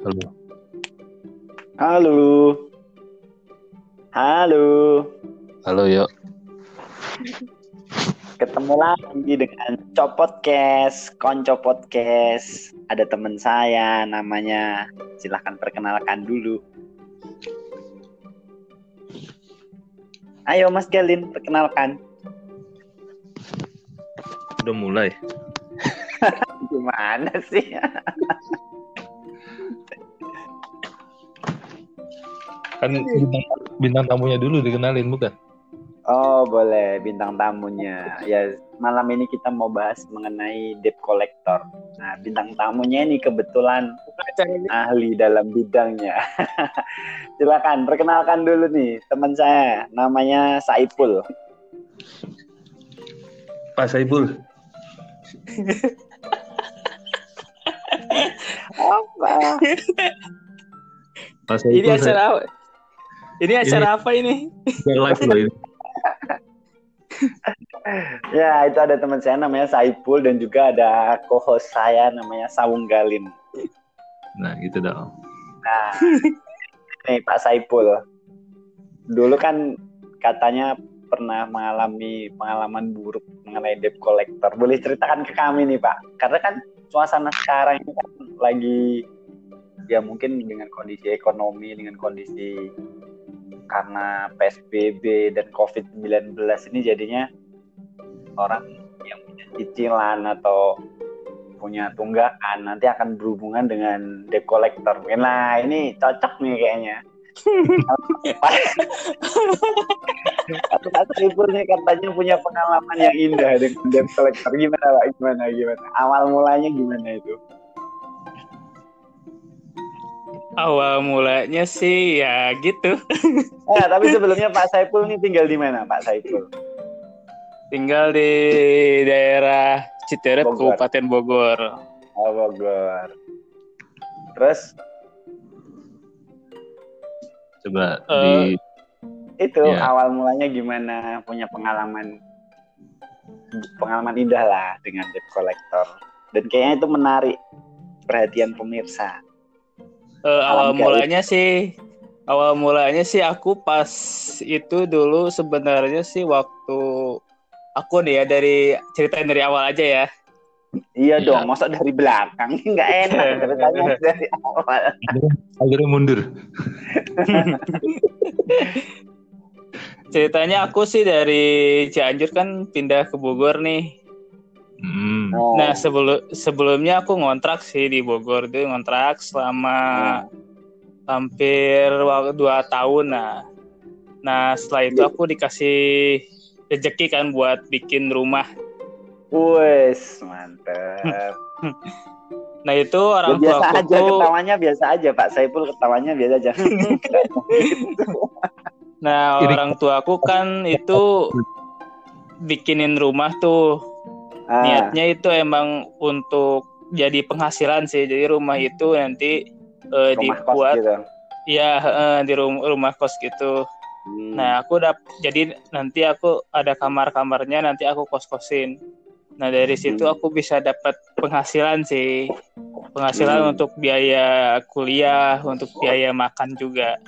Halo. Halo. Halo. Halo, yuk. Ketemu lagi dengan Copot Podcast, Konco Podcast. Ada teman saya namanya. Silahkan perkenalkan dulu. Ayo Mas Galin, perkenalkan. Udah mulai. Gimana sih? Kan bintang, bintang tamunya dulu dikenalin, bukan? Oh boleh bintang tamunya ya malam ini kita mau bahas mengenai debt collector. Nah bintang tamunya ini kebetulan ahli dalam bidangnya. Silakan perkenalkan dulu nih teman saya namanya Saipul. Pak Saibul. Apa? Pak Saibul. Ini acara apa? Ini acara apa ini? live loh ini. Ya itu ada teman saya namanya Saipul dan juga ada co-host saya namanya Saung Galin. Nah, gitu dong. Nah, nih Pak Saipul. Dulu kan katanya pernah mengalami pengalaman buruk mengenai debt collector. Boleh ceritakan ke kami nih Pak? Karena kan suasana sekarang ini kan lagi ya mungkin dengan kondisi ekonomi, dengan kondisi karena PSBB dan COVID-19 ini jadinya orang yang punya cicilan atau punya tunggakan nanti akan berhubungan dengan debt collector. Lah ini cocok nih kayaknya. Satu satu libur nih katanya punya pengalaman yang indah dengan debt collector. Gimana Pak? Gimana gimana? Awal mulanya gimana itu? Awal mulanya sih ya gitu. Eh, tapi sebelumnya Pak Saipul nih tinggal di mana Pak Saipul? Tinggal di daerah Citeret, Bogor. Kabupaten Bogor. Oh, Bogor. Terus Coba Eh, di itu Ya. awal mulanya gimana punya pengalaman pengalaman indah lah dengan debt collector dan kayaknya itu menarik perhatian pemirsa Eh, awal Alam mulanya sih awal mulanya sih aku pas itu dulu sebenarnya sih waktu aku nih ya dari ceritain dari awal aja ya. iya Iya. dong masa dari belakang nggak enak ceritanya dari awal akhirnya mundur. Ceritanya aku sih dari Cianjur kan pindah ke Bogor nih. Hmm. Oh, Nah sebelum sebelumnya aku ngontrak sih di Bogor tuh ngontrak selama hampir wa- dua tahun nah. Nah setelah itu aku dikasih rezeki kan buat bikin rumah. wes mantep Nah itu Ya, orang tua biasa aku aja tuh. ketawanya biasa aja Pak Saipul ketawanya biasa aja Nah orang tua aku kan itu bikinin rumah tuh. Ah, Niatnya itu emang untuk jadi penghasilan sih. Jadi rumah itu nanti eh, rumah kos dibuat gitu ya eh, di rum- rumah kos gitu. Hmm. Nah, aku dap jadi nanti aku ada kamar-kamarnya nanti aku kos-kosin. Nah, dari situ Hmm. aku bisa dapat penghasilan sih. Penghasilan Hmm. untuk biaya kuliah, untuk biaya makan juga.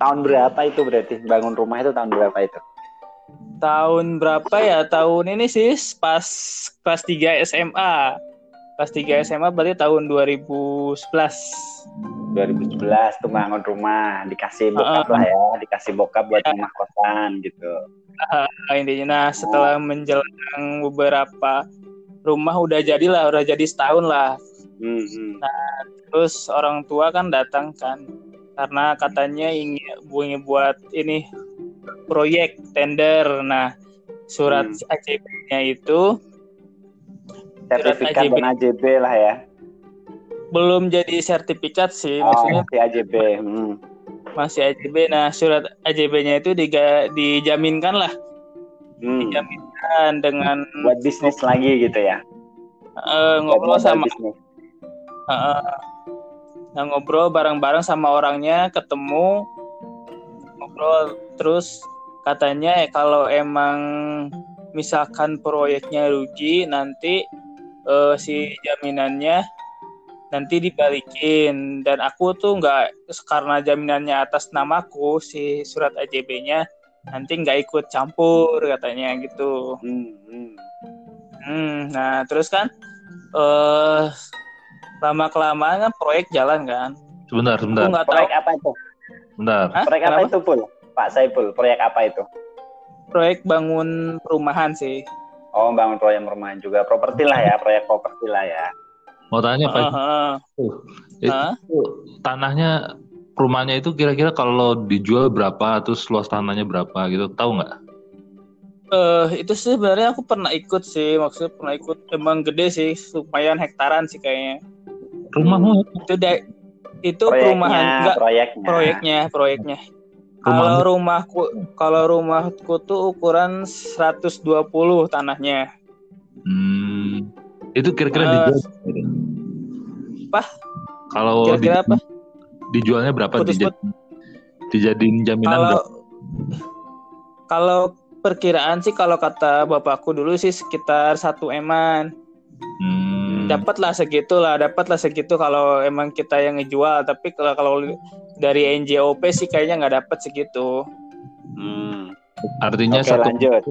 tahun berapa itu berarti bangun rumah itu tahun berapa itu Tahun berapa ya? Tahun ini sih pas kelas 3 SMA. Kelas 3 SMA berarti tahun 2011. 2011 tuh bangun rumah dikasih bokap lah ya dikasih bokap buat rumah kosan gitu Nah, intinya nah setelah menjelang beberapa rumah udah jadilah, udah jadi setahun lah. hmm, hmm. Terus orang tua kan datang kan karena katanya ingin ingin buat ini proyek tender. Nah, surat Hmm. AJB-nya itu sertifikat AJB. dan AJB lah ya belum jadi sertifikat sih, oh maksudnya masih AJB hmm. masih AJB. Nah, surat AJB-nya itu diga, dijaminkan lah, Hmm. dijaminkan dengan buat bisnis lagi gitu ya Buat ngobrol sama. Heeh. Nah, ngobrol bareng-bareng sama orangnya, ketemu, ngobrol terus katanya eh, kalau emang misalkan proyeknya rugi nanti eh, si jaminannya nanti dibalikin dan aku tuh nggak karena jaminannya atas namaku si surat AJB-nya nanti nggak ikut campur katanya gitu. Hmm, hmm. Hmm, nah terus kan eh lama kelamaan kan proyek jalan kan. Sebentar, Aku sebentar, nggak tahu. Proyek apa itu? sebentar. Hah? Proyek apa Kenapa? itu, Pul? Pak Saipul, proyek apa itu? Proyek bangun perumahan sih. Oh, bangun proyek perumahan juga. Properti lah ya, proyek properti lah ya. Mau tanya Pak, Heeh. itu Hah? tanahnya rumahnya itu kira-kira kalau dijual berapa, terus luas tanahnya berapa gitu, tahu nggak? Eh, itu sih sebenarnya aku pernah ikut sih, maksudnya pernah ikut emang gede sih, lumayan hektaran sih kayaknya. Rumahmu Itu da- itu Proyeknya, perumahan enggak proyeknya. proyeknya, proyeknya. Kalau rumahku kalau rumahku tuh ukuran 120 tanahnya. Hmm, itu kira-kira Eh, dijual apa? Kalau Kira-kira di- apa? dijualnya berapa? Putus Dijad- dijadiin jaminan Kalau berapa? kalau perkiraan sih kalau kata bapakku dulu sih sekitar satu eman. Hmm, Dapatlah segitu lah, dapatlah segitu kalau emang kita yang ngejual. Tapi kalau kalau dari NJOP sih kayaknya nggak dapat segitu. Hmm. artinya Oke, satu lanjut.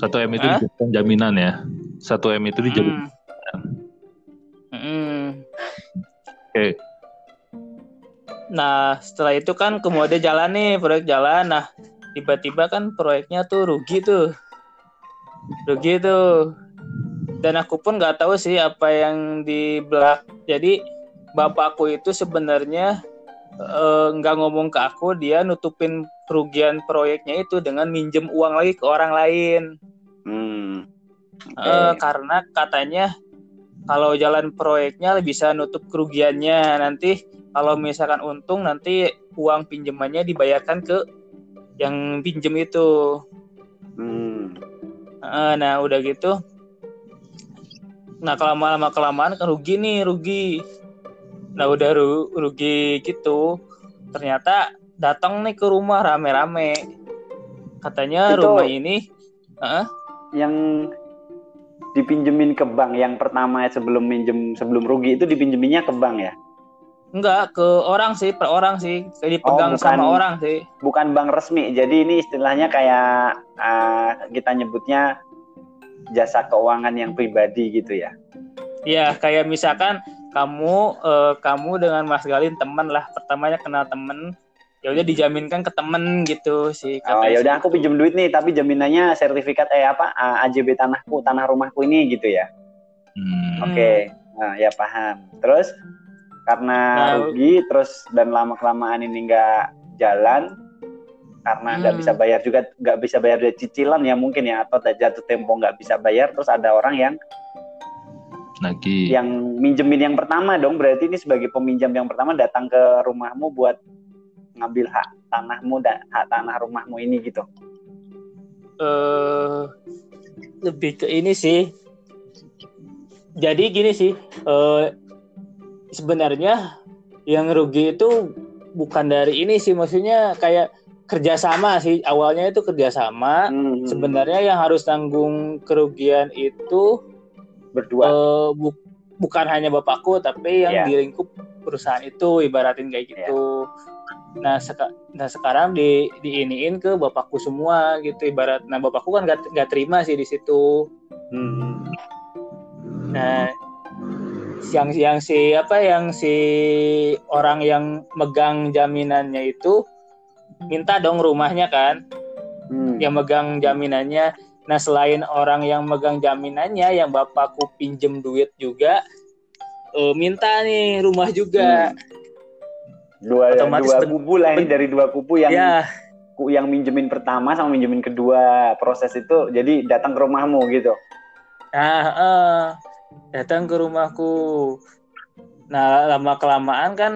satu m itu Hah? dijadikan jaminan ya. Satu m itu dijadikan. Hmm. Hmm. Oke. Nah, setelah itu kan kemudian jalan nih, proyek jalan. Nah, tiba-tiba kan proyeknya tuh rugi tuh. Rugi tuh. Dan aku pun nggak tahu sih apa yang di belak. Jadi bapakku itu sebenarnya eh, nggak ngomong ke aku, dia nutupin kerugian proyeknya itu dengan minjem uang lagi ke orang lain. Hmm. Eh, karena katanya kalau jalan proyeknya bisa nutup kerugiannya nanti kalau misalkan untung nanti uang pinjamannya dibayarkan ke yang pinjem itu Hmm. Eh, nah udah gitu nah lama-lama kelamaan kan rugi nih rugi nah udah ru- rugi gitu ternyata datang nih ke rumah rame-rame katanya Itu- rumah ini Yang dipinjemin ke bank yang pertama sebelum minjem sebelum rugi itu dipinjeminnya ke bank ya? enggak ke orang sih per orang sih kayak dipegang Oh, bukan. sama orang sih Bukan bank resmi. Jadi ini istilahnya kayak ah, kita nyebutnya jasa keuangan yang pribadi gitu ya. Ya, kayak misalkan kamu eh, kamu dengan Mas Galin teman lah, pertamanya kenal temen, ya udah dijaminkan ke temen gitu sih. Oh ya udah aku pinjem duit nih, tapi jaminannya sertifikat eh apa AJB tanahku, tanah rumahku ini gitu ya. Hmm. Oke, nah ya paham. Terus karena Nah, rugi, terus dan lama kelamaan ini nggak jalan karena nggak Hmm. bisa bayar juga nggak bisa bayar dari cicilan ya mungkin ya atau jatuh tempo nggak bisa bayar terus ada orang yang Nagih. yang minjemin yang pertama dong berarti ini sebagai peminjam yang pertama datang ke rumahmu buat ngambil hak tanahmu dan hak tanah rumahmu ini gitu. eh lebih ke ini sih. Jadi gini sih, eh sebenarnya yang rugi itu bukan dari ini sih, maksudnya kayak kerjasama sih. Awalnya itu kerjasama. Hmm, Sebenarnya yang harus tanggung kerugian itu berdua. eh, bu- bukan hanya bapakku tapi yang Iya. di lingkup perusahaan itu ibaratin kayak gitu. Nah, seka- nah sekarang di diiniin ke bapakku semua gitu ibarat. Nah bapakku kan gak, terima sih di situ. Hmm. Nah yang yang si apa yang si orang yang megang jaminannya itu minta dong rumahnya kan Hmm. yang megang jaminannya. Nah, selain orang yang megang jaminannya, yang bapakku pinjem duit juga, eh, minta nih rumah juga. Dua Otomatis dua kubu lah ini dari dua kubu yang Ya, ku- yang minjemin pertama sama minjemin kedua proses itu jadi datang ke rumahmu gitu. nah, eh, datang ke rumahku. Nah, lama kelamaan kan,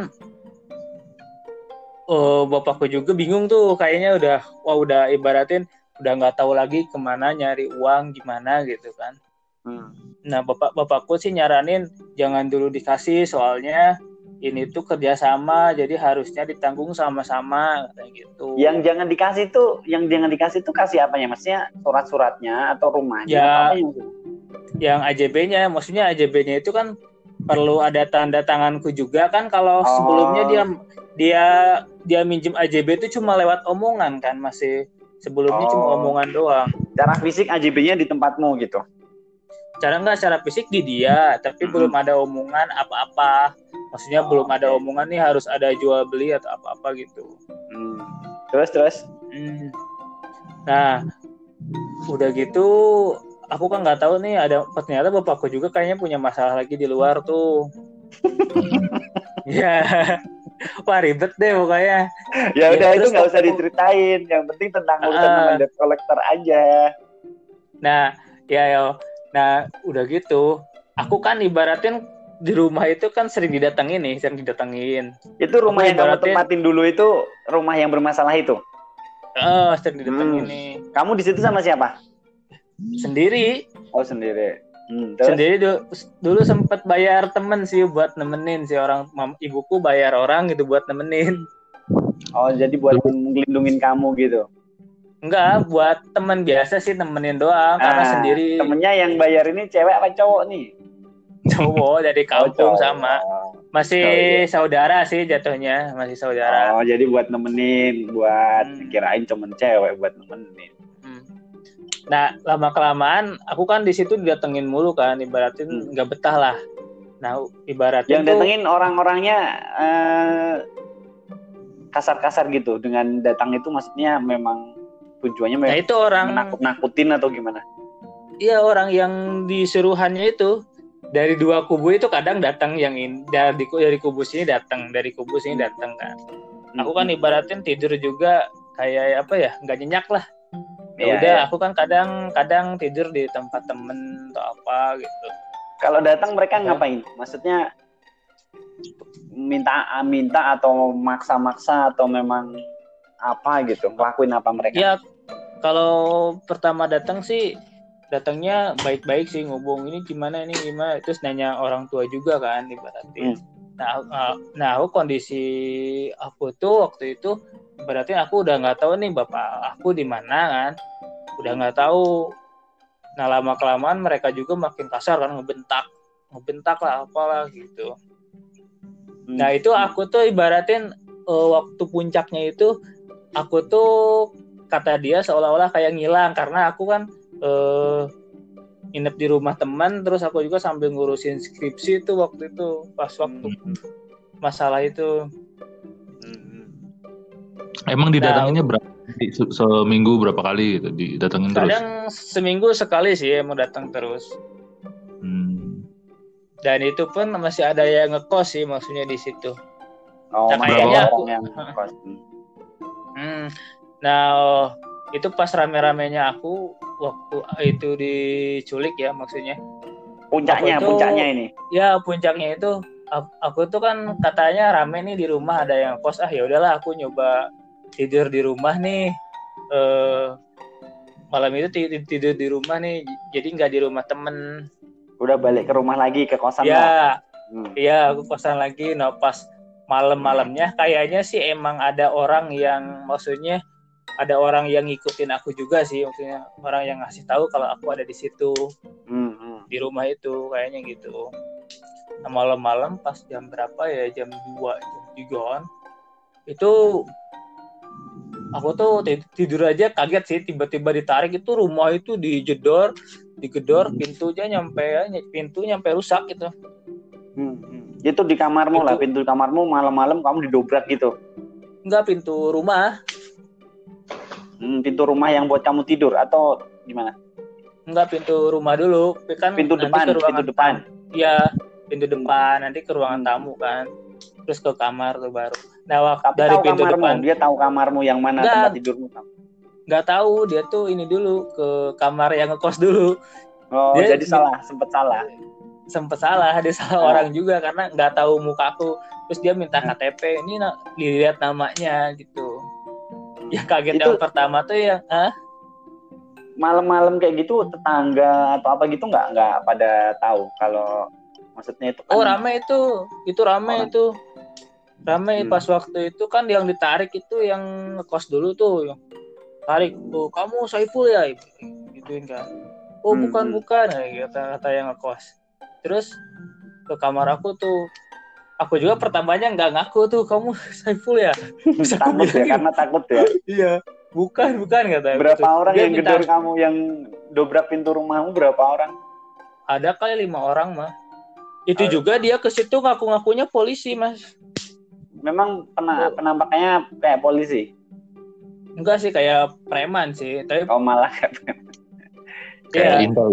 eh, bapakku juga bingung tuh, kayaknya udah, wah udah ibaratin, udah nggak tahu lagi ke mana nyari uang gimana gitu kan. Hmm. Nah, bapak bapakku sih nyaranin jangan dulu dikasih soalnya ini tuh kerjasama jadi harusnya ditanggung sama-sama kayak gitu. Yang jangan dikasih tuh, yang jangan dikasih tuh kasih apanya? Maksudnya surat-suratnya atau rumahnya? Ya. apa yang- Yang AJB-nya, maksudnya AJB-nya itu kan perlu ada tanda tanganku juga kan kalau Oh. sebelumnya dia dia dia minjem AJB itu cuma lewat omongan kan masih sebelumnya cuma Oh. omongan doang Cara fisik AJB-nya di tempatmu gitu. cara nggak secara fisik di dia tapi Mm-mm. belum ada omongan apa-apa maksudnya Oh, belum ada oke. omongan nih harus ada jual beli atau apa-apa gitu Hmm. Terus terus. Hmm. Nah, udah gitu aku kan nggak tahu nih ada ternyata bapakku juga kayaknya punya masalah lagi di luar tuh. ya, wah ribet deh pokoknya. Ya Ya, udah itu terus nggak usah diceritain. Yang penting tentang urusan Ah. sama debt collector aja. Nah, ya yo, nah udah gitu, aku kan ibaratin di rumah itu kan sering didatengin nih, sering didatengin. Itu rumah Aku yang kamu ibaratin- tempatin dulu itu rumah yang bermasalah itu. Eh, sering didatengin Hmm. nih Kamu di situ sama siapa? sendiri. Oh sendiri. Hmm, terus? sendiri dulu, dulu sempet bayar temen sih buat nemenin si orang mam, ibuku bayar orang gitu buat nemenin Oh jadi buat ngelindungin kamu gitu. enggak buat temen biasa sih nemenin doang karena Ah, sendiri Temennya yang bayar ini cewek apa cowok nih? cowok dari Oh, kampung cowok. sama masih Oh, iya. saudara sih jatuhnya masih saudara Oh jadi buat nemenin, buat Hmm. kirain cuman cewek buat nemenin. Hmm. nah lama kelamaan aku kan di situ didatengin mulu kan ibaratin Hmm. nggak betah lah nah ibaratin Yang tuh datengin orang-orangnya eh, kasar-kasar gitu. Dengan datang itu maksudnya memang tujuannya nah memang itu orang menakut-nakutin atau gimana? Iya orang yang disuruhannya itu dari dua kubu itu kadang datang yang in, dari dari kubu sini datang dari kubu sini datang kan. Aku kan Hmm. ibaratin tidur juga kayak apa ya nggak nyenyak lah. Ya Iya, udah iya. aku kan kadang kadang tidur di tempat temen atau apa gitu. Kalau datang mereka Ya. ngapain? Maksudnya minta minta atau maksa-maksa atau memang apa gitu? Ngelakuin apa mereka? Ya kalau pertama datang sih datangnya baik-baik sih ngubung ini gimana ini gimana terus nanya orang tua juga kan ibaratin. Nah, uh, nah aku kondisi aku tuh waktu itu berarti aku udah nggak tahu nih bapak aku di mana kan, udah nggak tahu. Nah lama kelamaan mereka juga makin kasar kan ngebentak, ngebentak lah apalah gitu. Hmm. Nah itu aku tuh ibaratin uh, waktu puncaknya itu aku tuh kata dia seolah-olah kayak ngilang karena aku kan eh nginep di rumah teman terus aku juga sambil ngurusin skripsi itu waktu itu pas waktu Hmm. masalah itu Hmm. Emang Nah, didatanginnya berapa? Se- Seminggu berapa kali gitu didatengin terus? kadang seminggu sekali sih emang datang terus Hmm. dan itu pun masih ada yang ngekos sih maksudnya di situ Oh, Nah, kayaknya aku- orang yang ngekos. Hmm. Hmm. Nah, oh, itu pas rame-ramenya aku waktu itu diculik ya maksudnya. Puncaknya, itu- puncaknya ini. Ya puncaknya itu aku tuh kan katanya rame nih di rumah ada yang kos ah ya udahlah aku nyoba tidur di rumah nih. Eh malam itu ti- tidur di rumah nih jadi nggak di rumah temen Udah balik ke rumah lagi ke kosan ya Hmm. Iya, aku kosan lagi. Nah, pas malam-malamnya kayaknya sih emang ada orang yang maksudnya ada orang yang ngikutin aku juga sih, maksudnya orang yang ngasih tahu kalau aku ada di situ Hmm, hmm. di rumah itu kayaknya gitu. Nah, malam-malam pas jam berapa ya? Jam 2, jam 3 Itu aku tuh ti- tidur aja kaget sih tiba-tiba ditarik itu rumah itu dijedor, digedor pintunya nyampe pintu nyampe rusak gitu. Hmm, hmm. Itu di kamarmu lah, Itu- pintu kamarmu malam-malam kamu didobrak gitu. Enggak pintu rumah, Hmm, pintu rumah yang buat kamu tidur atau gimana? Enggak pintu rumah dulu, kan Pintu depan, ke pintu depan. Iya, pintu depan nanti ke ruangan Hmm. tamu kan. Terus ke kamar tuh baru. Nah, waktu Tapi dari tahu pintu kamarmu, depan dia tahu kamarmu yang mana Enggak. tempat tidurmu. nggak tahu dia tuh ini dulu ke kamar yang ngekos dulu. Oh, Dia- jadi salah, sempet salah. Sempet salah, dia salah Ah. orang juga karena nggak tahu muka aku. Terus dia minta Ah. KTP, ini dilihat namanya gitu. Ya kaget Itu- yang pertama tuh ya, Malam-malam kayak gitu tetangga atau apa gitu nggak nggak pada tahu kalau maksudnya itu kan Oh rame itu, itu rame Orang. itu, rame Hmm. pas waktu itu kan yang ditarik itu yang ngekos dulu tuh, yang tarik tuh kamu Saiful ya, gituin kan. Oh Hmm, bukan hmm. bukan, ya, kata kata yang ngekos. Terus ke kamar aku tuh aku juga pertamanya nggak ngaku tuh kamu Saiful ya? Terus takut ya karena takut ya? Iya bukan bukan kata berapa orang Dia yang minta- gedor kamu yang dobrak pintu rumahmu berapa orang? Ada kali lima orang mah itu Ah. juga dia ke situ ngaku-ngakunya polisi mas. Memang pena- Oh. penampakannya kayak polisi? Enggak sih kayak preman sih tapi kau malah Kayak Iya. Intel.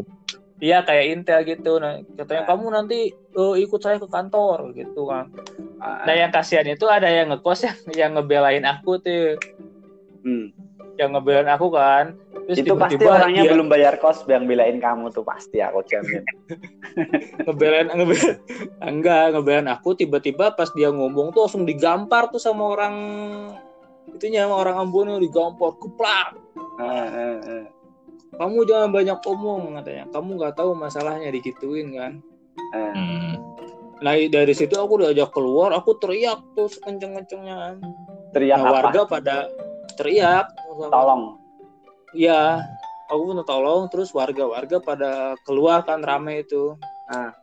Iya kayak Intel gitu. Nah, katanya Nah. kamu nanti eh, ikut saya ke kantor gitu kan. Ah, Nah yang kasihan itu ada yang ngekos yang yang ngebelain aku tuh, hmm. yang ngebelain aku kan. Terus itu pasti tiba-tiba orangnya dia belum bayar kos yang belain kamu tuh pasti aku jamin ngebelain ngebelain enggak ngebelain aku tiba-tiba pas dia ngomong tuh langsung digampar tuh sama orang itunya sama orang Ambon digampar keplak Ah, ah, ah. Kamu jangan banyak omong katanya kamu nggak tahu masalahnya digituin kan Ah. Hmm. nah dari situ aku diajak keluar aku teriak tuh sekenceng-kencengnya kan teriak nah, apa warga pada teriak tolong Iya, aku minta tolong terus warga-warga pada keluar kan rame itu. Ah.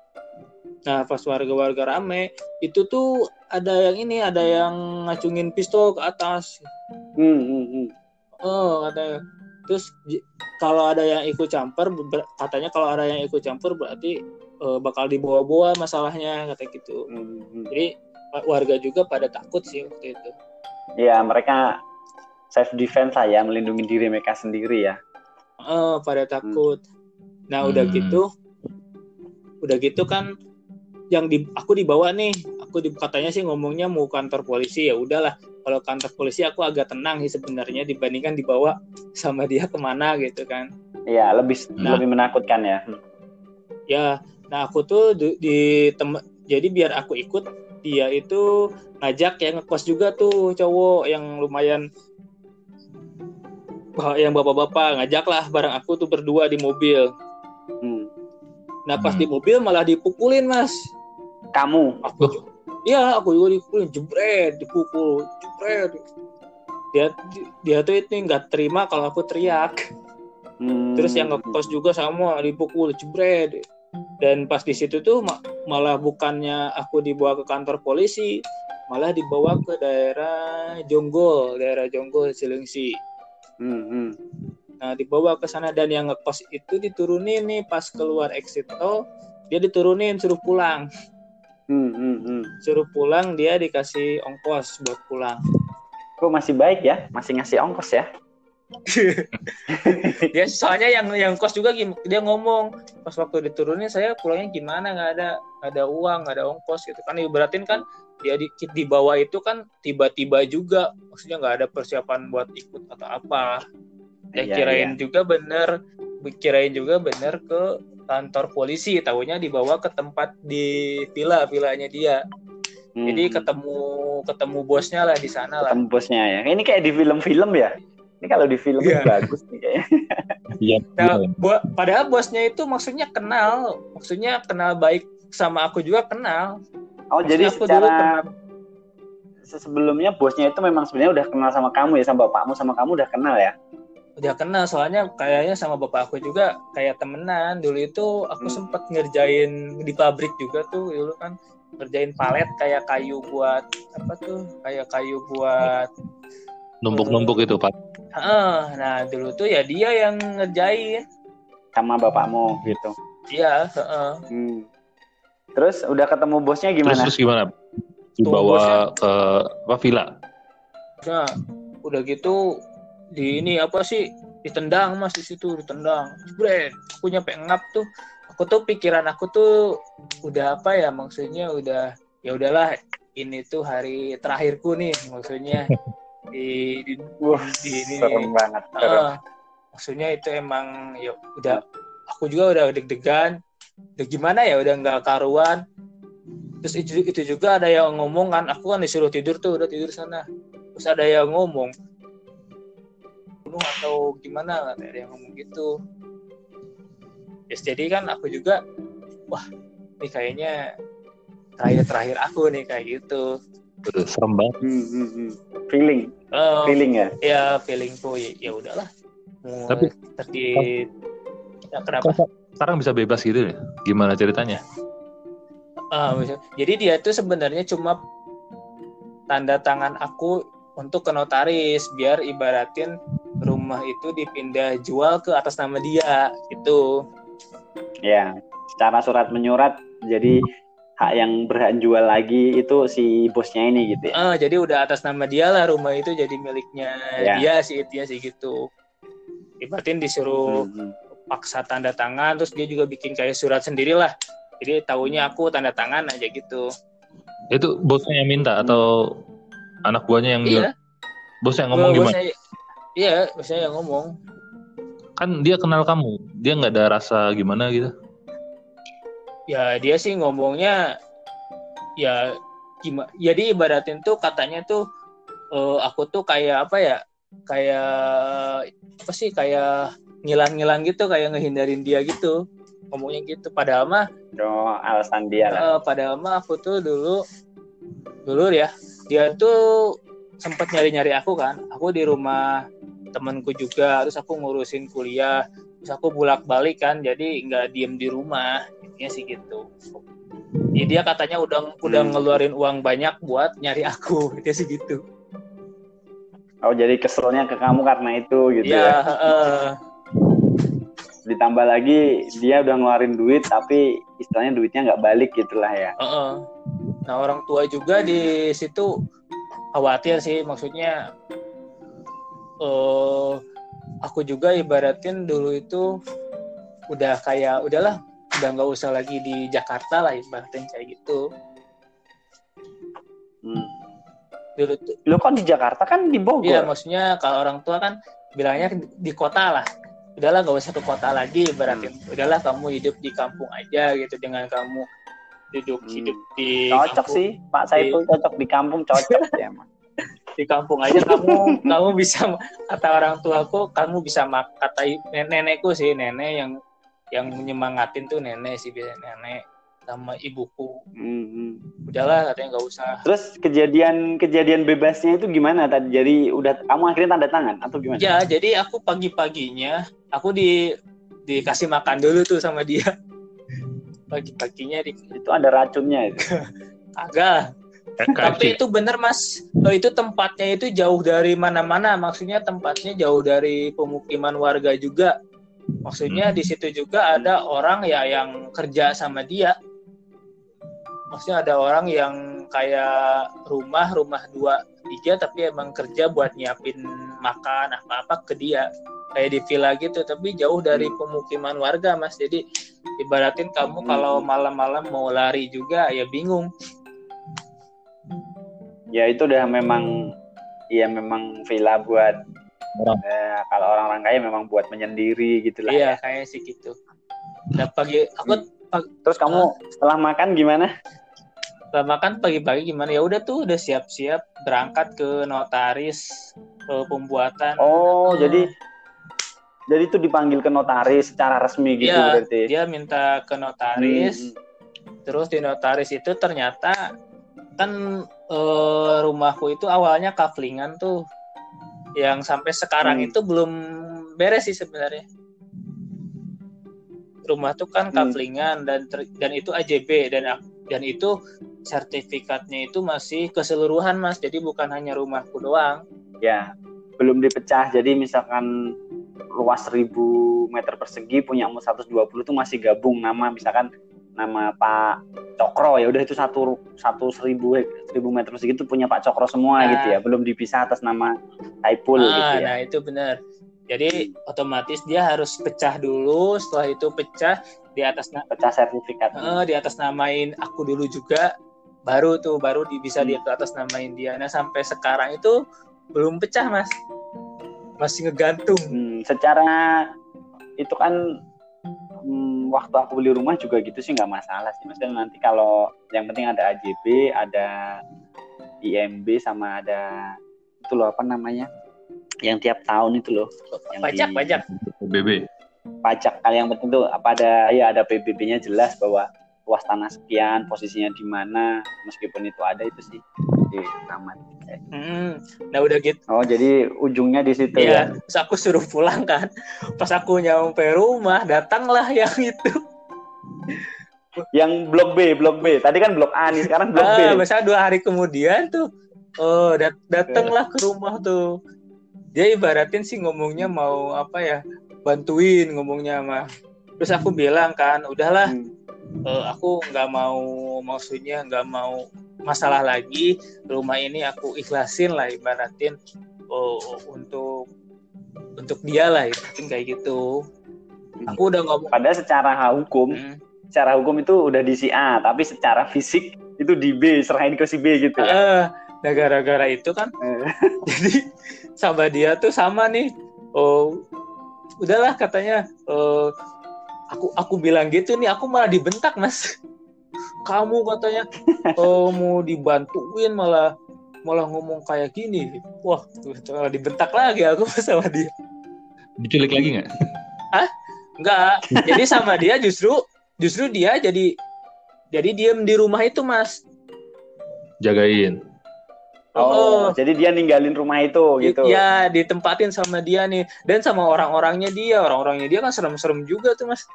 Nah, pas warga-warga rame, itu tuh ada yang ini, ada yang ngacungin pistol ke atas. hmm, hmm, hmm. Oh, katanya. Terus kalau ada yang ikut campur, katanya kalau ada yang ikut campur berarti eh, bakal dibawa-bawa masalahnya kata gitu. Hmm, hmm. Jadi wa- warga juga pada takut sih waktu itu. ya mereka self defense lah ya melindungi diri mereka sendiri ya Eh, pada takut. Nah, udah Hmm. gitu, udah gitu kan, yang di aku dibawa nih, aku di, katanya sih ngomongnya mau kantor polisi ya udahlah. Kalau kantor polisi aku agak tenang sih sebenarnya dibandingkan dibawa sama dia ke mana gitu kan. Iya lebih Nah. lebih menakutkan ya. Ya, nah aku tuh di, di tem- jadi biar aku ikut dia itu ngajak yang ngekos juga tuh cowok yang lumayan yang bapak-bapak ngajak lah bareng aku tuh berdua di mobil. Hmm. Nah pas Hmm. di mobil malah dipukulin mas. kamu Aku, iya aku juga dipukulin, jebret, dipukul, jebret. Dia dia tuh itu nggak terima kalau aku teriak. Hmm. Terus yang ngekos juga sama dipukul, jebret. Dan pas di situ tuh ma- malah bukannya aku dibawa ke kantor polisi, malah dibawa ke daerah Jonggol, daerah Jonggol Cilengsi. Hmm, hmm. Nah, dibawa ke sana dan yang ngekos itu diturunin nih pas keluar exit tol, dia diturunin suruh pulang. Hmm, hmm, hmm. Suruh pulang dia dikasih ongkos buat pulang. Kok masih baik ya masih ngasih ongkos ya Dia soalnya yang yang kos juga dia ngomong pas waktu diturunin saya pulangnya gimana nggak ada nggak ada uang nggak ada ongkos gitu kan ibaratin kan dia di, di bawah itu kan tiba-tiba juga maksudnya nggak ada persiapan buat ikut atau apa ya Iya, kirain iya. juga bener kirain juga bener ke kantor polisi tahunya dibawa ke tempat di villa villanya dia Hmm, jadi ketemu ketemu bosnya lah di sana lah tembusnya ya ini kayak di film-film ya ini kalau di film Iya. bagus nih kayaknya Iya. Nah, iya. bo- padahal bosnya itu maksudnya kenal, maksudnya kenal baik sama aku juga kenal. oh jadi Maksudnya aku dulu secara kenal. se- sebelumnya bosnya itu memang sebenarnya udah kenal sama kamu ya sama bapakmu sama kamu udah kenal ya Udah kenal soalnya kayaknya sama bapak aku juga kayak temenan. Dulu itu aku Hmm. sempet ngerjain di pabrik juga tuh dulu kan ngerjain palet kayak kayu buat apa tuh kayak kayu buat Numpuk-numpuk itu Pak. Heeh, nah dulu tuh ya dia yang ngerjain sama bapakmu gitu iya heeh. Hmm. terus udah ketemu bosnya Terus gimana terus gimana? Dibawa ke apa villa? Nah, udah gitu di ini apa sih? Ditendang mas di situ ditendang, Jebret. aku nyampe ngap tuh. Aku tuh pikiran aku tuh udah apa ya maksudnya udah ya udahlah ini tuh hari terakhirku nih maksudnya. Di di, Wah, di ini. serem banget serem. Ah, maksudnya itu emang ya udah aku juga udah deg-degan. Udah gimana ya udah nggak karuan. Terus itu, itu juga ada yang ngomong kan aku kan disuruh tidur tuh udah tidur sana. Terus ada yang ngomong atau gimana katanya ada yang ngomong gitu Yes, jadi kan aku juga wah ini kayaknya terakhir terakhir aku nih kayak gitu serem banget. Hmm, hmm, hmm. feeling Eh, feeling ya ya feelingku ya, ya udahlah Tapi- terdi ya, kenapa sekarang bisa bebas gitu ya? Gimana ceritanya? Ah, jadi dia tuh sebenarnya cuma tanda tangan aku untuk ke notaris biar ibaratin rumah itu dipindah jual ke atas nama dia gitu. Ya, secara surat menyurat jadi hak yang berhak jual lagi itu si bosnya ini gitu ya. Ah, jadi udah atas nama dia lah rumah itu jadi miliknya Ya. dia sih dia sih gitu. Ibaratin disuruh Hmm, hmm. paksa tanda tangan terus dia juga bikin kayak surat sendiri lah. Jadi tahunya aku tanda tangan aja gitu. Itu bosnya yang minta atau anak buahnya yang Iya. bosnya yang ngomong Bos- gimana? bosnya- Iya, bosnya yang ngomong. Kan dia kenal kamu, dia nggak ada rasa gimana gitu. Ya dia sih ngomongnya ya gimana? Jadi ibaratin tuh katanya tuh eh, aku tuh kayak apa ya? Kayak apa sih? Kayak ngilang-ngilang gitu, kayak ngehindarin dia gitu. Ngomongnya gitu. Padahal mah Oh, alasan dia lah. Eh, padahal mah aku tuh dulu dulu ya dia tuh sempat nyari-nyari aku kan aku di rumah temanku juga terus aku ngurusin kuliah terus aku bolak-balik kan jadi nggak diem di rumah intinya sih gitu jadi dia katanya udah udah Hmm. ngeluarin uang banyak buat nyari aku dia sih gitu Oh, jadi keselnya ke kamu karena itu gitu ya ya. heeh. Ditambah lagi dia udah ngeluarin duit tapi istilahnya duitnya nggak balik gitulah ya. Heeh. Nah orang tua juga di situ khawatir sih, maksudnya eh aku juga ibaratin dulu itu udah kayak udahlah, udah nggak usah lagi di Jakarta lah ibaratin kayak gitu. Hmm. Dulu tuh, Lo kok di Jakarta kan di iya Bogor? maksudnya kalau orang tua kan bilangnya di, di kota lah. Udahlah nggak usah ke kota lagi ibaratin. Udahlah kamu hidup di kampung aja gitu dengan kamu duduk Hmm. hidup di Cocok kampung. sih, Pak Saiful cocok di kampung cocok ya emang. di kampung aja kamu kamu bisa kata orang tuaku kamu bisa mak kata nenekku sih nenek yang yang menyemangatin tuh nenek sih biasa nenek sama ibuku Hmm, hmm. udahlah katanya nggak usah Terus kejadian kejadian bebasnya itu gimana tadi? Jadi udah kamu akhirnya tanda tangan atau gimana? ya jadi aku pagi paginya aku di dikasih makan dulu tuh sama dia pagi paginya di Itu ada racunnya itu. agak tapi itu bener mas. Eh, itu tempatnya itu jauh dari mana-mana. Maksudnya tempatnya jauh dari pemukiman warga juga. Maksudnya di situ juga ada orang ya yang kerja sama dia. Maksudnya ada orang yang kayak rumah rumah dua tiga tapi emang kerja buat nyiapin makan apa apa ke dia kayak di villa gitu tapi jauh dari pemukiman warga mas jadi ibaratin kamu Hmm. kalau malam-malam mau lari juga ya bingung Ya itu udah memang ya memang villa buat Orang. eh, kalau orang-orang kaya memang buat menyendiri gitu lah. Iya, kayaknya sih gitu. Nah, pagi aku Terus kamu setelah makan gimana? setelah makan pagi-pagi gimana? Ya udah tuh udah siap-siap berangkat ke notaris ke pembuatan. Oh, Eh, jadi jadi itu dipanggil ke notaris secara resmi gitu Iya, berarti. dia minta ke notaris. Hmm, Terus di notaris itu ternyata kan eh, rumahku itu awalnya kaflingan tuh yang sampai sekarang Hmm. itu belum beres sih sebenarnya. Rumah tuh kan Hmm. kaflingan dan ter- dan itu AJB dan dan itu sertifikatnya itu masih keseluruhan Mas. Jadi bukan hanya rumahku doang. Ya, belum dipecah. Jadi misalkan luas 1000 meter persegi punyamu 120 itu masih gabung nama misalkan nama Pak Cokro ya udah itu satu satu seribu seribu meter persegi itu punya Pak Cokro semua Nah. gitu ya belum dipisah atas nama Saipul Ah, gitu ya nah itu benar. Jadi otomatis dia harus pecah dulu. Setelah itu pecah di atas na- pecah sertifikat eh, di atas namain aku dulu juga baru tuh baru di, bisa Hmm. di atas namain dia. Nah sampai sekarang itu belum pecah mas, masih ngegantung. Hmm, secara itu kan hmm, waktu aku beli rumah juga gitu sih nggak masalah sih maksudnya nanti kalau yang penting ada AJB ada IMB sama ada itu loh apa namanya yang tiap tahun itu loh Yang Pajak di- pajak. BB. pajak kali yang penting tuh apa ada ya ada PBB-nya jelas bahwa luas tanah sekian posisinya di mana meskipun itu ada itu sih di aman Hmm. Nah udah gitu. oh jadi ujungnya di situ ya Ya, terus aku suruh pulang kan. Pas aku nyampe rumah, datanglah yang itu. yang blok B, blok B. Tadi kan blok A nih, sekarang blok B. Ah, misalnya dua hari kemudian tuh, oh dat datanglah ke rumah tuh. Dia ibaratin sih ngomongnya mau apa ya, bantuin ngomongnya mah. Terus aku bilang kan, udahlah, Hmm. eh, aku nggak mau maksudnya nggak mau masalah lagi rumah ini aku ikhlasin lah ibaratin oh, untuk untuk dia lah ibaratin kayak gitu aku udah ngomong Padahal secara hukum, Hmm. secara hukum itu udah di si A, tapi secara fisik itu di B, serahin ke si B gitu ya. Eh, nah gara-gara itu kan Eh. jadi sama dia tuh sama nih oh udahlah katanya eh, aku aku bilang gitu nih aku malah dibentak mas kamu katanya. Oh, mau dibantuin malah malah ngomong kayak gini. Wah malah dibentak lagi aku sama dia. Diculik lagi nggak? enggak jadi sama dia justru justru dia jadi jadi diem di rumah itu mas. Jagain. Oh, jadi dia ninggalin rumah itu gitu. Ya ditempatin sama dia nih. Dan sama orang-orangnya dia. Orang-orangnya dia kan serem-serem juga tuh mas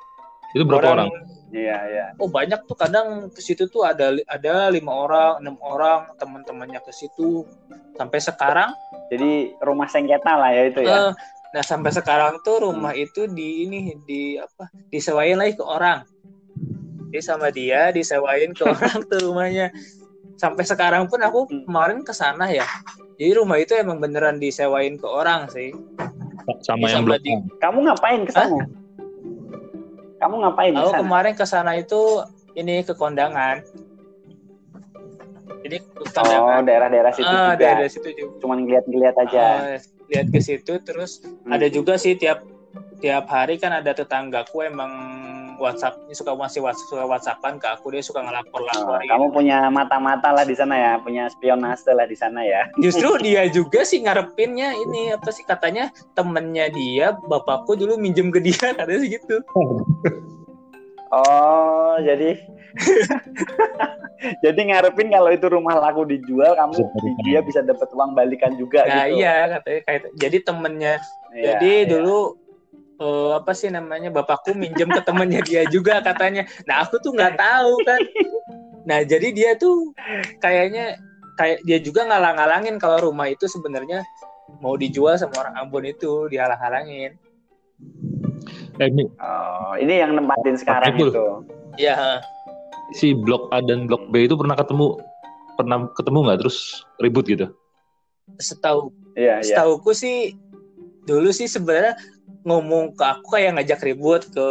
Itu berapa orang? Iya, iya. oh banyak tuh kadang ke situ tuh ada ada lima orang enam orang teman-temannya ke situ sampai sekarang Jadi rumah sengketa lah ya itu ya. eh, nah sampai sekarang tuh rumah itu di ini di apa disewain lagi ke orang jadi sama dia disewain ke orang tuh rumahnya sampai sekarang pun aku Hmm. kemarin ke sana ya jadi rumah itu emang beneran disewain ke orang sih Sama Iya, yang sama blok di-. Kamu ngapain ke sana? Kamu ngapain Aku kemarin ke sana itu ini ke kondangan. Jadi ke Oh, kondangan. daerah-daerah situ ah, juga. daerah situ juga. Cuman ngeliat-ngeliat aja. Ah, lihat ke situ terus Hmm. ada juga sih tiap tiap hari kan ada tetanggaku emang WhatsApp ini suka masih WhatsApp suka WhatsAppan ke aku dia suka Oh, ngelapor-lapor kamu punya mata-mata lah di sana ya, punya spionase lah di sana ya. Justru dia juga sih ngarepinnya ini apa sih katanya temennya dia bapakku dulu minjem ke dia katanya sih gitu. Oh, jadi jadi ngarepin kalau itu rumah laku dijual, kamu dia bisa dapat uang balikan juga Nah gitu. iya katanya kayak jadi temennya Iya, Jadi iya. dulu eh, apa sih namanya bapakku minjem ke temennya dia juga katanya. Nah aku tuh nggak tahu kan. Nah jadi dia tuh kayaknya kayak dia juga ngalang-alangin kalau rumah itu sebenarnya mau dijual sama orang Ambon itu dihalang-halangin. Eh, ini Oh, ini yang nempatin sekarang itu. Ya si blok A dan blok B itu pernah ketemu pernah ketemu nggak terus ribut gitu? setahu Iya, iya. setauku sih dulu sih sebenarnya ngomong ke aku kayak ngajak ribut ke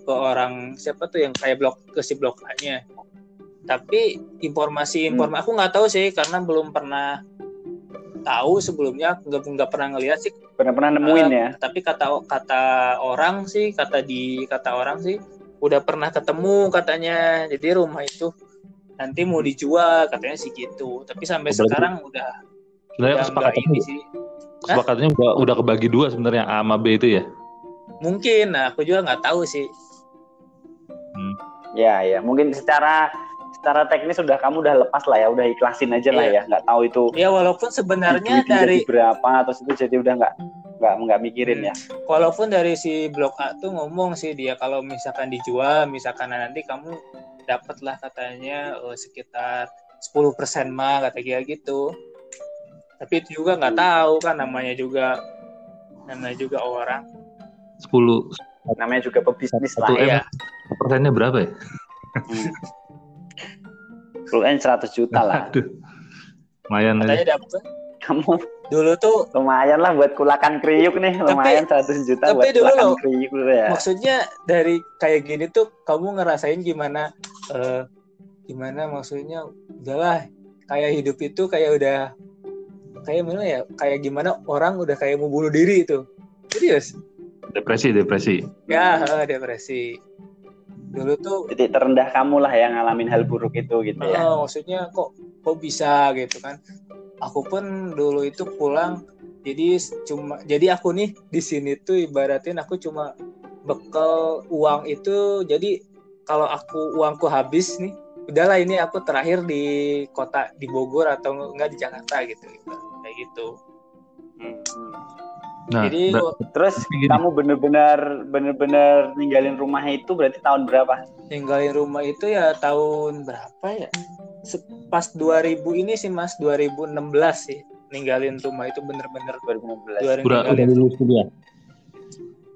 ke orang siapa tuh yang kayak blok ke si blok A-nya. Tapi informasi informasi aku nggak tahu sih karena belum pernah tahu sebelumnya nggak nggak pernah ngeliat sih. Pernah-pernah nemuin ya. Tapi kata kata orang sih kata di kata orang sih udah pernah ketemu katanya. Jadi rumah itu nanti mau dijual katanya sih gitu. Tapi sampai Berarti- sekarang udah Sebenarnya udah nggak ini sih. Kesepakatannya udah udah kebagi dua sebenarnya A sama B itu ya. Mungkin, nah aku juga nggak tahu sih. Ya, ya. Mungkin secara secara teknis sudah kamu udah lepas lah ya, udah ikhlasin aja lah Iya. ya. Nggak tahu itu Ya walaupun sebenarnya duitnya dari jadi berapa terus itu jadi udah nggak nggak nggak mikirin ya. walaupun dari si blok A tuh ngomong sih dia kalau misalkan dijual, misalkan nanti kamu dapatlah katanya eh, sekitar 10% mah kata dia gitu. Tapi itu juga nggak tahu kan namanya juga namanya juga orang. 10 Namanya juga pebisnis lah. Iya. persennya berapa ya? Lu N 100 juta lah. Aduh. Lumayan. Katanya dapet Kamu dulu tuh lumayan lah buat kulakan kriuk nih, lumayan 100 juta tapi buat dulu kulakan loh, kriuk dulu ya. maksudnya dari kayak gini tuh kamu ngerasain gimana eh gimana maksudnya udahlah kayak hidup itu kayak udah kayak mana ya kayak gimana orang udah kayak mau bunuh diri itu. Serius? Depresi, depresi. ya depresi. Dulu tuh Titik terendah kamu lah yang ngalamin hal buruk itu gitu ya. eh, maksudnya kok kok bisa gitu kan? Aku pun dulu itu pulang jadi cuma jadi aku nih di sini tuh ibaratin aku cuma bekal uang itu. Jadi kalau aku uangku habis nih udahlah ini aku terakhir di kota di Bogor atau enggak di Jakarta gitu, gitu. kayak gitu Hmm. Nah, Jadi ber- Terus gini. kamu bener-bener bener-bener ninggalin rumahnya itu berarti tahun berapa? ninggalin rumah itu ya tahun berapa ya? Pas 2000 ini sih Mas, 2016 sih. Ninggalin rumah itu bener-bener 2016. Baru udah udah lulus kuliah.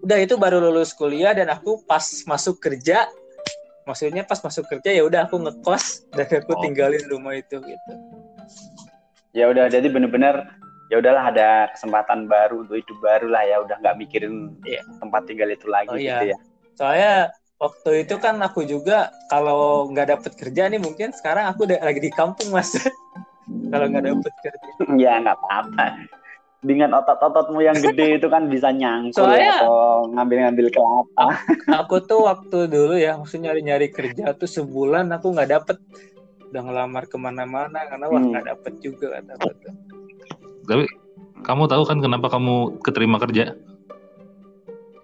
Udah itu baru lulus kuliah dan aku pas masuk kerja maksudnya pas masuk kerja ya udah aku ngekos dan aku Oh. tinggalin rumah itu gitu. Ya udah jadi bener-bener ya udahlah ada kesempatan baru untuk hidup baru lah ya udah nggak mikirin Iya. tempat tinggal itu lagi Oh, gitu iya. ya. Soalnya waktu itu kan aku juga kalau nggak dapet kerja nih mungkin sekarang aku udah lagi di kampung mas. kalau nggak dapet kerja. ya nggak apa-apa. Dengan otot-ototmu yang gede itu kan bisa nyangkul Soalnya- atau ngambil-ngambil kelapa. Aku tuh waktu dulu ya maksudnya nyari-nyari kerja tuh sebulan aku nggak dapet. Udah ngelamar ke mana-mana karena wah Hmm. nggak dapet juga aku tuh. Tapi kamu tahu kan kenapa kamu keterima kerja?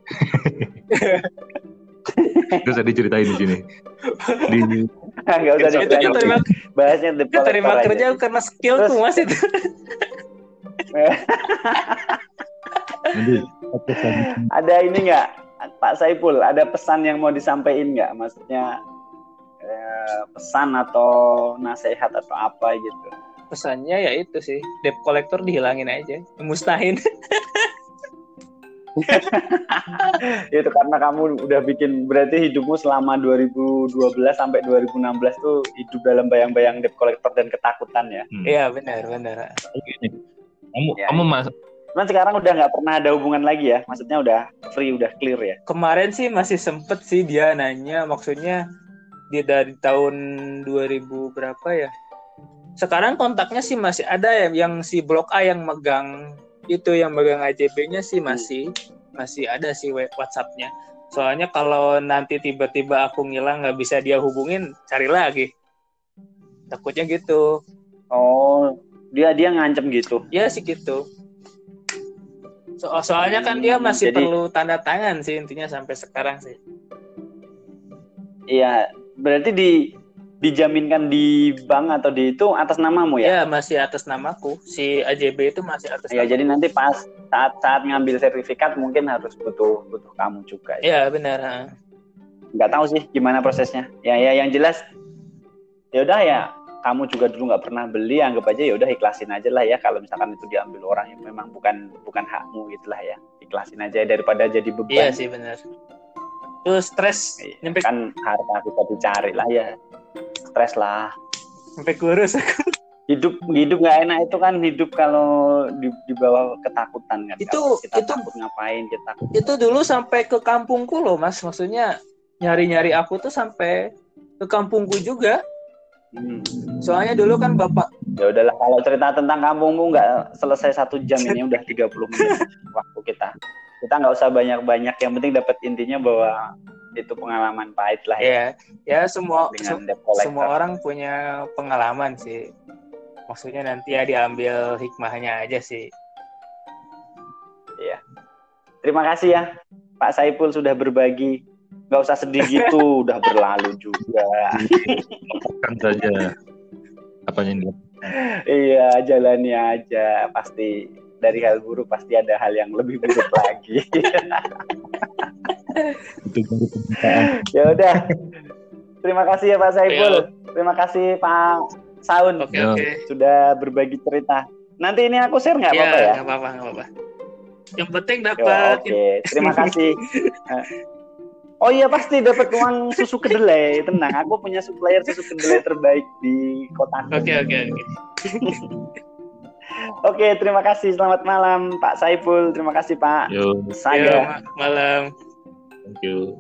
Terus tadi ceritain di sini. Di Nggak usah diceritain. keterima, Bahasnya keterima collector kerja karena skillku Terus- mas itu. Ada ini nggak Pak Saiful? Ada pesan yang mau disampaikan nggak? Maksudnya eh, pesan atau nasihat atau apa gitu? Pesannya ya itu sih, debt collector dihilangin aja, musnahin. itu karena kamu udah bikin berarti hidupmu selama 2012 sampai 2016 tuh hidup dalam bayang-bayang debt collector dan ketakutan ya. Hmm. Iya benar benar. Kamu Ya, kamu mas Cuman sekarang udah nggak pernah ada hubungan lagi ya. Maksudnya udah free, udah clear ya. Kemarin sih masih sempet sih dia nanya, maksudnya dia dari tahun 2000 berapa ya? Sekarang kontaknya sih masih ada ya, yang si Blok A yang megang itu yang megang AJB-nya sih masih masih ada sih WhatsApp-nya. Soalnya kalau nanti tiba-tiba aku ngilang nggak bisa dia hubungin, cari lagi. Takutnya gitu. Oh, dia dia ngancem gitu. Ya sih gitu. So- soalnya kan dia masih Jadi- perlu tanda tangan sih intinya sampai sekarang sih. Iya, berarti di dijaminkan di bank atau di itu atas namamu ya? Ya masih atas namaku. Si AJB itu masih atas Ya, namaku. jadi nanti pas saat saat ngambil sertifikat mungkin harus butuh butuh kamu juga. Ya. Ya benar. Nggak tahu sih gimana prosesnya. Ya ya yang jelas ya udah ya kamu juga dulu nggak pernah beli anggap aja ya udah ikhlasin aja lah ya kalau misalkan itu diambil orang yang memang bukan bukan hakmu gitulah ya ikhlasin aja daripada jadi beban Iya sih benar. Terus stres Iya, nyampe kan harta bisa dicari lah ya stres lah sampai kurus aku. hidup hidup nggak enak itu kan hidup kalau di, di bawah ketakutan kan Itu- Kalau kita itu- takut ngapain kita takut Itu dulu sampai ke kampungku loh mas. Maksudnya nyari-nyari aku tuh sampai ke kampungku juga. Hmm. Soalnya dulu kan bapak ya udahlah kalau cerita tentang kampungmu nggak selesai satu jam ini udah 30 menit waktu kita kita nggak usah banyak-banyak yang penting dapat intinya bahwa itu pengalaman pahit lah ya ya ya semua se- semua orang punya pengalaman sih. Maksudnya nanti ya diambil hikmahnya aja sih. terima kasih ya Pak Saiful sudah berbagi nggak usah sedih gitu udah berlalu juga. Kan saja. Apa yang dia iya jalani aja. Pasti dari hal buruk pasti ada hal yang lebih buruk lagi. Itu baru pembukaan. ya udah. Terima kasih ya Pak Saiful. Terima kasih Pak Saun. Oke Ya. oke. sudah berbagi cerita. Nanti ini aku share nggak Ya, apa-apa ya? nggak apa-apa, nggak apa-apa. Yang penting dapat. Oke, terima kasih. Oh iya pasti dapat uang susu kedelai, tenang. Aku punya supplier susu kedelai terbaik di kota. Oke oke oke. Oke, terima kasih. Selamat malam Pak Saiful. Terima kasih Pak Yo. Saya. Yo, malam. Thank you.